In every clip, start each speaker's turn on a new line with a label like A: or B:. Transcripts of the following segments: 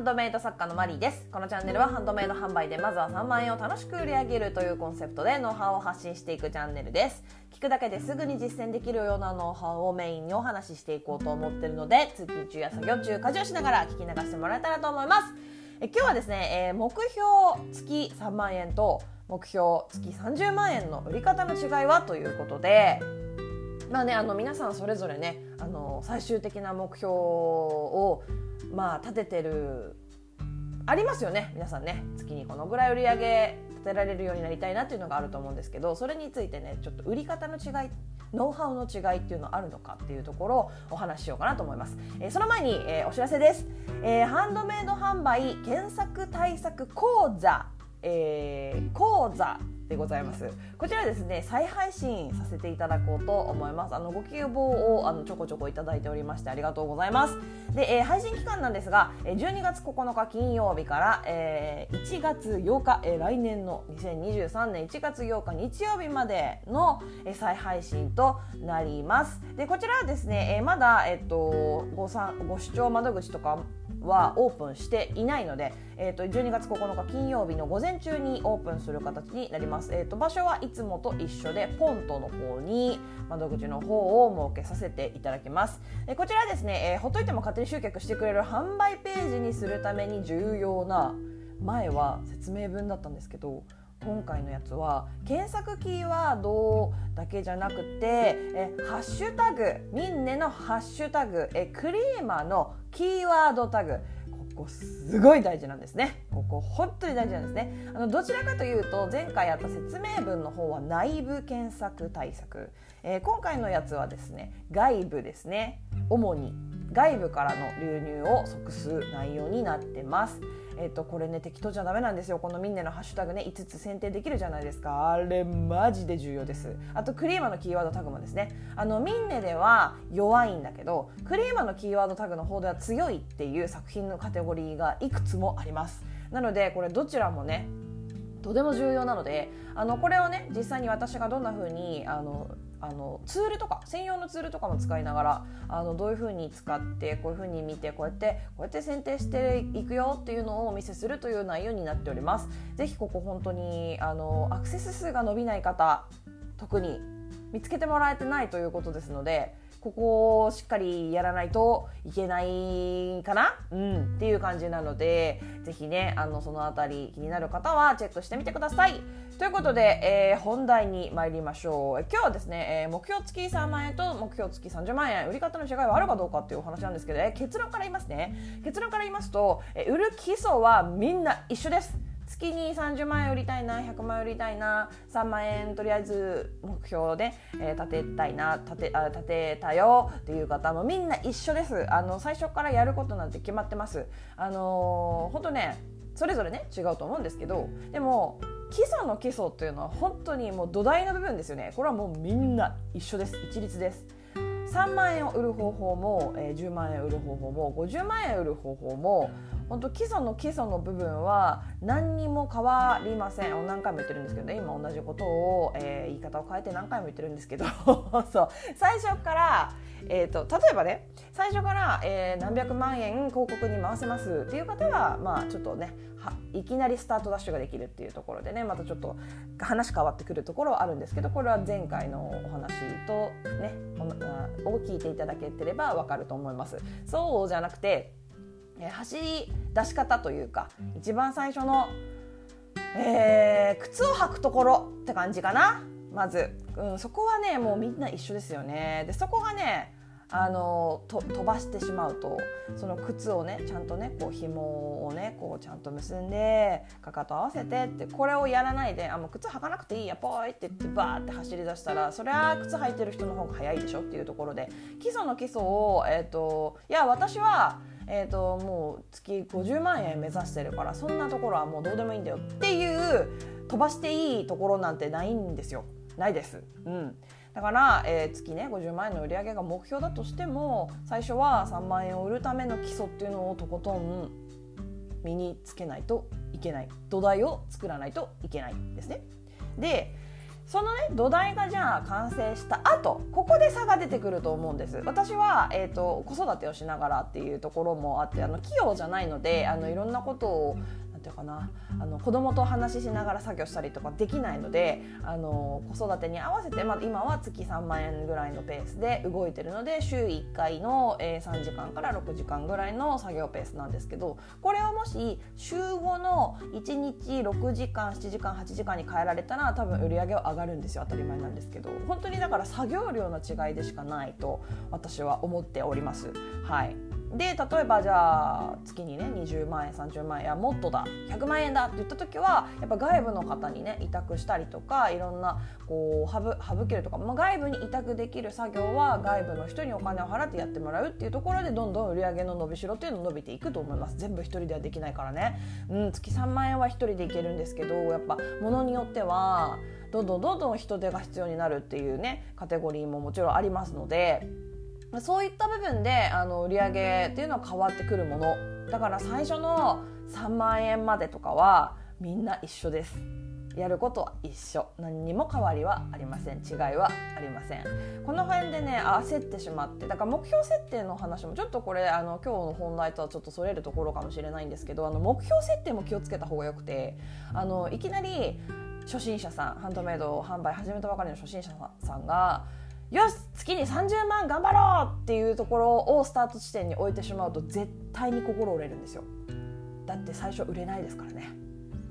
A: ンドメイド作家のマリーです。このチャンネルはハンドメイド販売でまずは3万円を楽しく売り上げるというコンセプトでノウハウを発信していくチャンネルです。聞くだけですぐに実践できるようなノウハウをメインにお話ししていこうと思ってるので通勤中や作業中家事をしながら聞き流してもらえたらと思います。え今日はですね、えー、目標月3万円と目標月30万円の売り方の違いはということでまあね、あの皆さんそれぞれねあの最終的な目標をまあ立ててるありますよね皆さんね。月にこのぐらい売り上げ立てられるようになりたいなっていうのがあると思うんですけどそれについてねちょっと売り方の違いノウハウの違いっていうのはあるのかっていうところをお話ししようかなと思います、えー、その前に、えー、お知らせです、えー、ハンドメイド販売検索対策講座、え、講座。でございます。こちらですね再配信させていただこうと思います。あのご希望をあのちょこちょこいただいておりましてありがとうございます。で、えー、配信期間なんですが12月9日金曜日から、えー、1月8日、えー、来年の2023年1月8日日曜日までの、えー、再配信となります。でこちらはですね、えー、まだ、えっと、ごさご視聴窓口とかはオープンしていないので、えー、と12月9日金曜日の午前中にオープンする形になります、えー、と場所はいつもと一緒でポントの方に窓口の方を設けさせていただきます、え、こちらですね、えー、ほっといても勝手に集客してくれる販売ページにするために重要な前は説明文だったんですけど今回のやつは検索キーワードだけじゃなくてえハッシュタグミンネのハッシュタグえクリーマーのキーワードタグ。ここすごい大事なんですね。ここ本当に大事なんですね。あのどちらかというと前回やった説明文の方は内部検索対策、えー、今回のやつはですね外部ですね。主に外部からの流入を即す内容になってます。えっと、これね適当じゃダメなんですよ。このミンネのハッシュタグね5つ選定できるじゃないですか。あれマジで重要です。あとクリーマのキーワードタグもですね。あのミンネでは弱いんだけどクリーマのキーワードタグの方では強いっていう作品のカテゴリーがいくつもあります。なのでこれどちらもねとても重要なのであのこれをね実際に私がどんな風にあのあのツールとか専用のツールとかも使いながらあのどういうふうに使ってこういうふうに見てこうやってこうやって選定していくよっていうのをお見せするという内容になっております。ぜひここ本当にあのアクセス数が伸びない方特に見つけてもらえてないということですのでここをしっかりやらないといけないかな、うん、っていう感じなのでぜひねあのその辺り気になる方はチェックしてみてください。ということで、えー、本題に参りましょう。今日はですね、えー、目標月3万円と目標月30万円売り方の違いはあるかどうかっていうお話なんですけど、えー、結論から言いますね結論から言いますと、え売る基礎はみんな一緒です。月に30万円売りたいな100万円売りたいな3万円とりあえず目標で、えー、立てたいな立てあ立てたよっていう方もみんな一緒です。あの最初からやることなんて決まってます。あのー、本当ねそれぞれね違うと思うんですけどでも基礎の基礎っていうのは本当にもう土台の部分ですよね。これはもうみんな一緒です。一律です。3万円を売る方法も、えー、10万円を売る方法も50万円を売る方法も本当基礎の基礎の部分は何にも変わりません。何回も言ってるんですけどね。今同じことを、えー、言い方を変えて何回も言ってるんですけど。そう。最初から、えーと、例えばね最初から、えー、何百万円広告に回せますっていう方はまあちょっとねいきなりスタートダッシュができるっていうところでねまたちょっと話変わってくるところはあるんですけどこれは前回のお話とねを聞いていただけてれば分かると思います。そうじゃなくて走り出し方というか一番最初の、えー、靴を履くところって感じかなまず、うん、そこはねもうみんな一緒ですよね。でそこがねあのと飛ばしてしまうとその靴をねちゃんとねこう紐をねこうちゃんと結んでかかと合わせてってこれをやらないであもう靴履かなくていいやぽいって言ってバーって走り出したらそれは靴履いてる人の方が早いでしょっていうところで基礎の基礎をえっ、ー、といや私はえーと、もう月50万円目指してるからそんなところはもうどうでもいいんだよっていう飛ばしていいところなんてないんですよないです。うんだから、えー、月ね50万円の売り上げが目標だとしても最初は3万円を売るための基礎っていうのをとことん身につけないといけない土台を作らないといけないですね。でそのね土台がじゃあ完成した後ここで差が出てくると思うんです。私は、えーと、子育てをしながらっていうところもあってあの器用じゃないのであのいろんなことをていうかな。あの子供と話ししながら作業したりとかできないのであの子育てに合わせて、まあ、今は月3万円ぐらいのペースで動いてるので週1回の、えー、3時間から6時間ぐらいの作業ペースなんですけどこれをもし週5の1日6時間7時間8時間に変えられたら多分売り上げは上がるんですよ。当たり前なんですけど。本当にだから作業量の違いでしかないと私は思っております。はい。で例えばじゃあ月にね20万円30万円やもっとだ100万円だって言った時はやっぱ外部の方にね委託したりとかいろんなこう省省けるとか、まあ、外部に委託できる作業は外部の人にお金を払ってやってもらうっていうところでどんどん売り上げの伸びしろっていうの伸びていくと思います全部1人ではできないからね、うん、月3万円は1人でいけるんですけどやっぱ物によってはどんどんどんどん人手が必要になるっていうねカテゴリーももちろんありますので。そういった部分であの売り上げっていうのは変わってくるもの。だから最初の3万円までとかはみんな一緒です。やることは一緒。何にも変わりはありません。違いはありません。この辺でね焦ってしまって。だから目標設定の話もちょっとこれあの今日の本題とはちょっとそれるところかもしれないんですけどあの目標設定も気をつけた方がよくてあのいきなり初心者さんハンドメイド販売始めたばかりの初心者さんがよし月に30万頑張ろうっていうところをスタート地点に置いてしまうと絶対に心折れるんですよ。だって最初売れないですからね。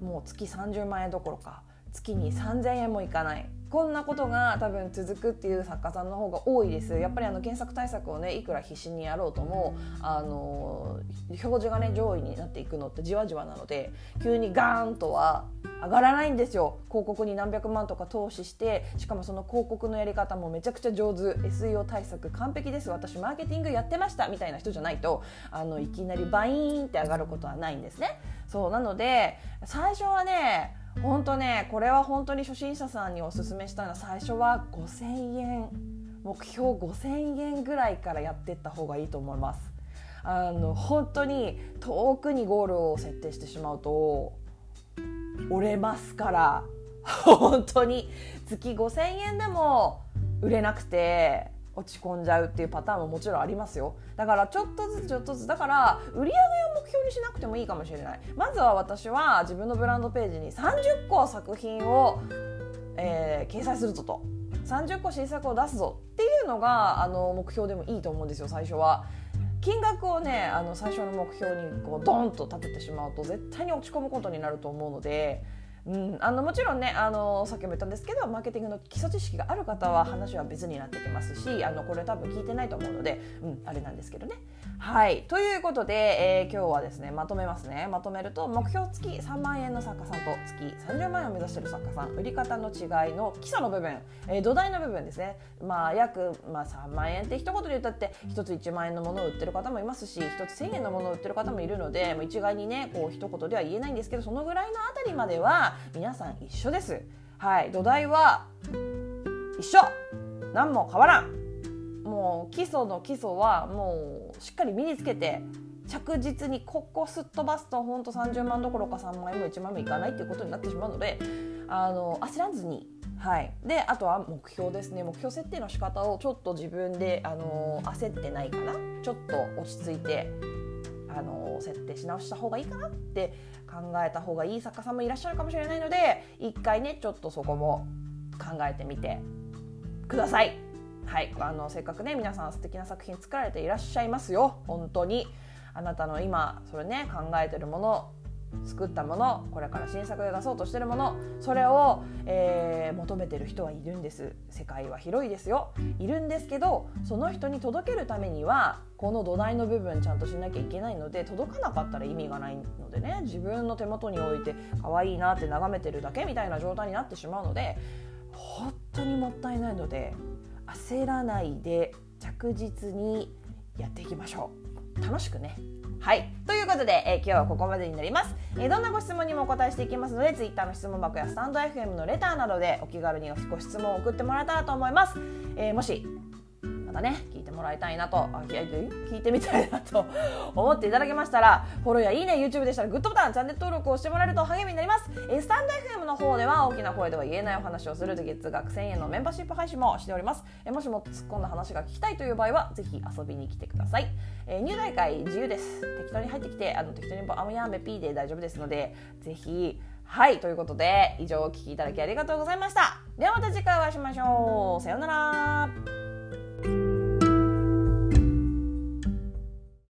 A: もう月30万円どころか月に3000円もいかない。こんなことが多分続くっていう作家さんの方が多いです。やっぱりあの検索対策をねいくら必死にやろうともあの表示がね上位になっていくのってじわじわなので急にガーンとは上がらないんですよ。広告に何百万とか投資してしかもその広告のやり方もめちゃくちゃ上手。SEO 対策完璧です。私マーケティングやってました。みたいな人じゃないとあのいきなりバイーンって上がることはないんですね。そうなので最初はね本当ねこれは本当に初心者さんにおすすめしたいのは最初は5,000円目標5,000円ぐらいからやってった方がいいと思います。あの本当に遠くにゴールを設定してしまうと折れますから本当に月5,000円でも売れなくて落ち込んじゃうっていうパターンももちろんありますよだからちょっとずつちょっとずつだから売り上げを標にしなくてもいいかもしれないまずは私は自分のブランドページに30個作品を、えー、掲載するぞと30個新作を出すぞっていうのがあの目標でもいいと思うんですよ最初は。金額をねあの最初の目標にこうドンと立ててしまうと絶対に落ち込むことになると思うのでうん、あのもちろんねあのさっきも言ったんですけどマーケティングの基礎知識がある方は話は別になってきますしあのこれ多分聞いてないと思うので、うん、あれなんですけどね。はい。ということで、えー、今日はですねまとめますね。まとめると目標月3万円の作家さんと月30万円を目指している作家さん売り方の違いの基礎の部分、えー、土台の部分ですね、まあ、約、まあ、3万円って一言で言ったって1つ1万円のものを売ってる方もいますし1つ1000円のものを売ってる方もいるのでもう一概にねこう一言では言えないんですけどそのぐらいのあたりまでは皆さん一緒です。はい、土台は一緒。何も変わらん。もう基礎の基礎はもうしっかり身につけて着実にここすっ飛ばすと本当30万どころか3万円も1万円もいかないっていうことになってしまうのであの焦らずに。はい、であとは目標ですね。目標設定の仕方をちょっと自分であの焦ってないかな。ちょっと落ち着いてあの設定し直した方がいいかなって考えた方がいい作家さんもいらっしゃるかもしれないので一回ねちょっとそこも考えてみてください。はい、あのせっかくね皆さん素敵な作品作られていらっしゃいますよ。本当に。あなたの今それね考えてるもの作ったものこれから新作で出そうとしてるものそれを、えー、求めてる人はいるんです。世界は広いですよ。いるんですけどその人に届けるためにはこの土台の部分ちゃんとしなきゃいけないので届かなかったら意味がないのでね。自分の手元に置いて可愛いなって眺めてるだけみたいな状態になってしまうので本当にもったいないので焦らないで着実にやっていきましょう。楽しくね。はい。ということで、えー、今日はここまでになります、えー、どんなご質問にもお答えしていきますので Twitter の質問箱やスタンド FM のレターなどでお気軽にご質問を送ってもらえたらと思います、えー、もしたね聞いてもらいたいなと聞いてみたいなと 思っていただけましたらフォローやいいね YouTube でしたらグッドボタンチャンネル登録をしてもらえると励みになります。スタンド FM の方では大きな声では言えないお話をする月額1000円のメンバーシップ配信もしております。もしも突っ込んだ話が聞きたいという場合はぜひ遊びに来てください、入大会自由です。適当に入ってきてあの適当にアムヤーメ P で大丈夫ですのでぜひはいということで以上お聞きいただきありがとうございました。ではまた次回お会いしましょう。さようなら。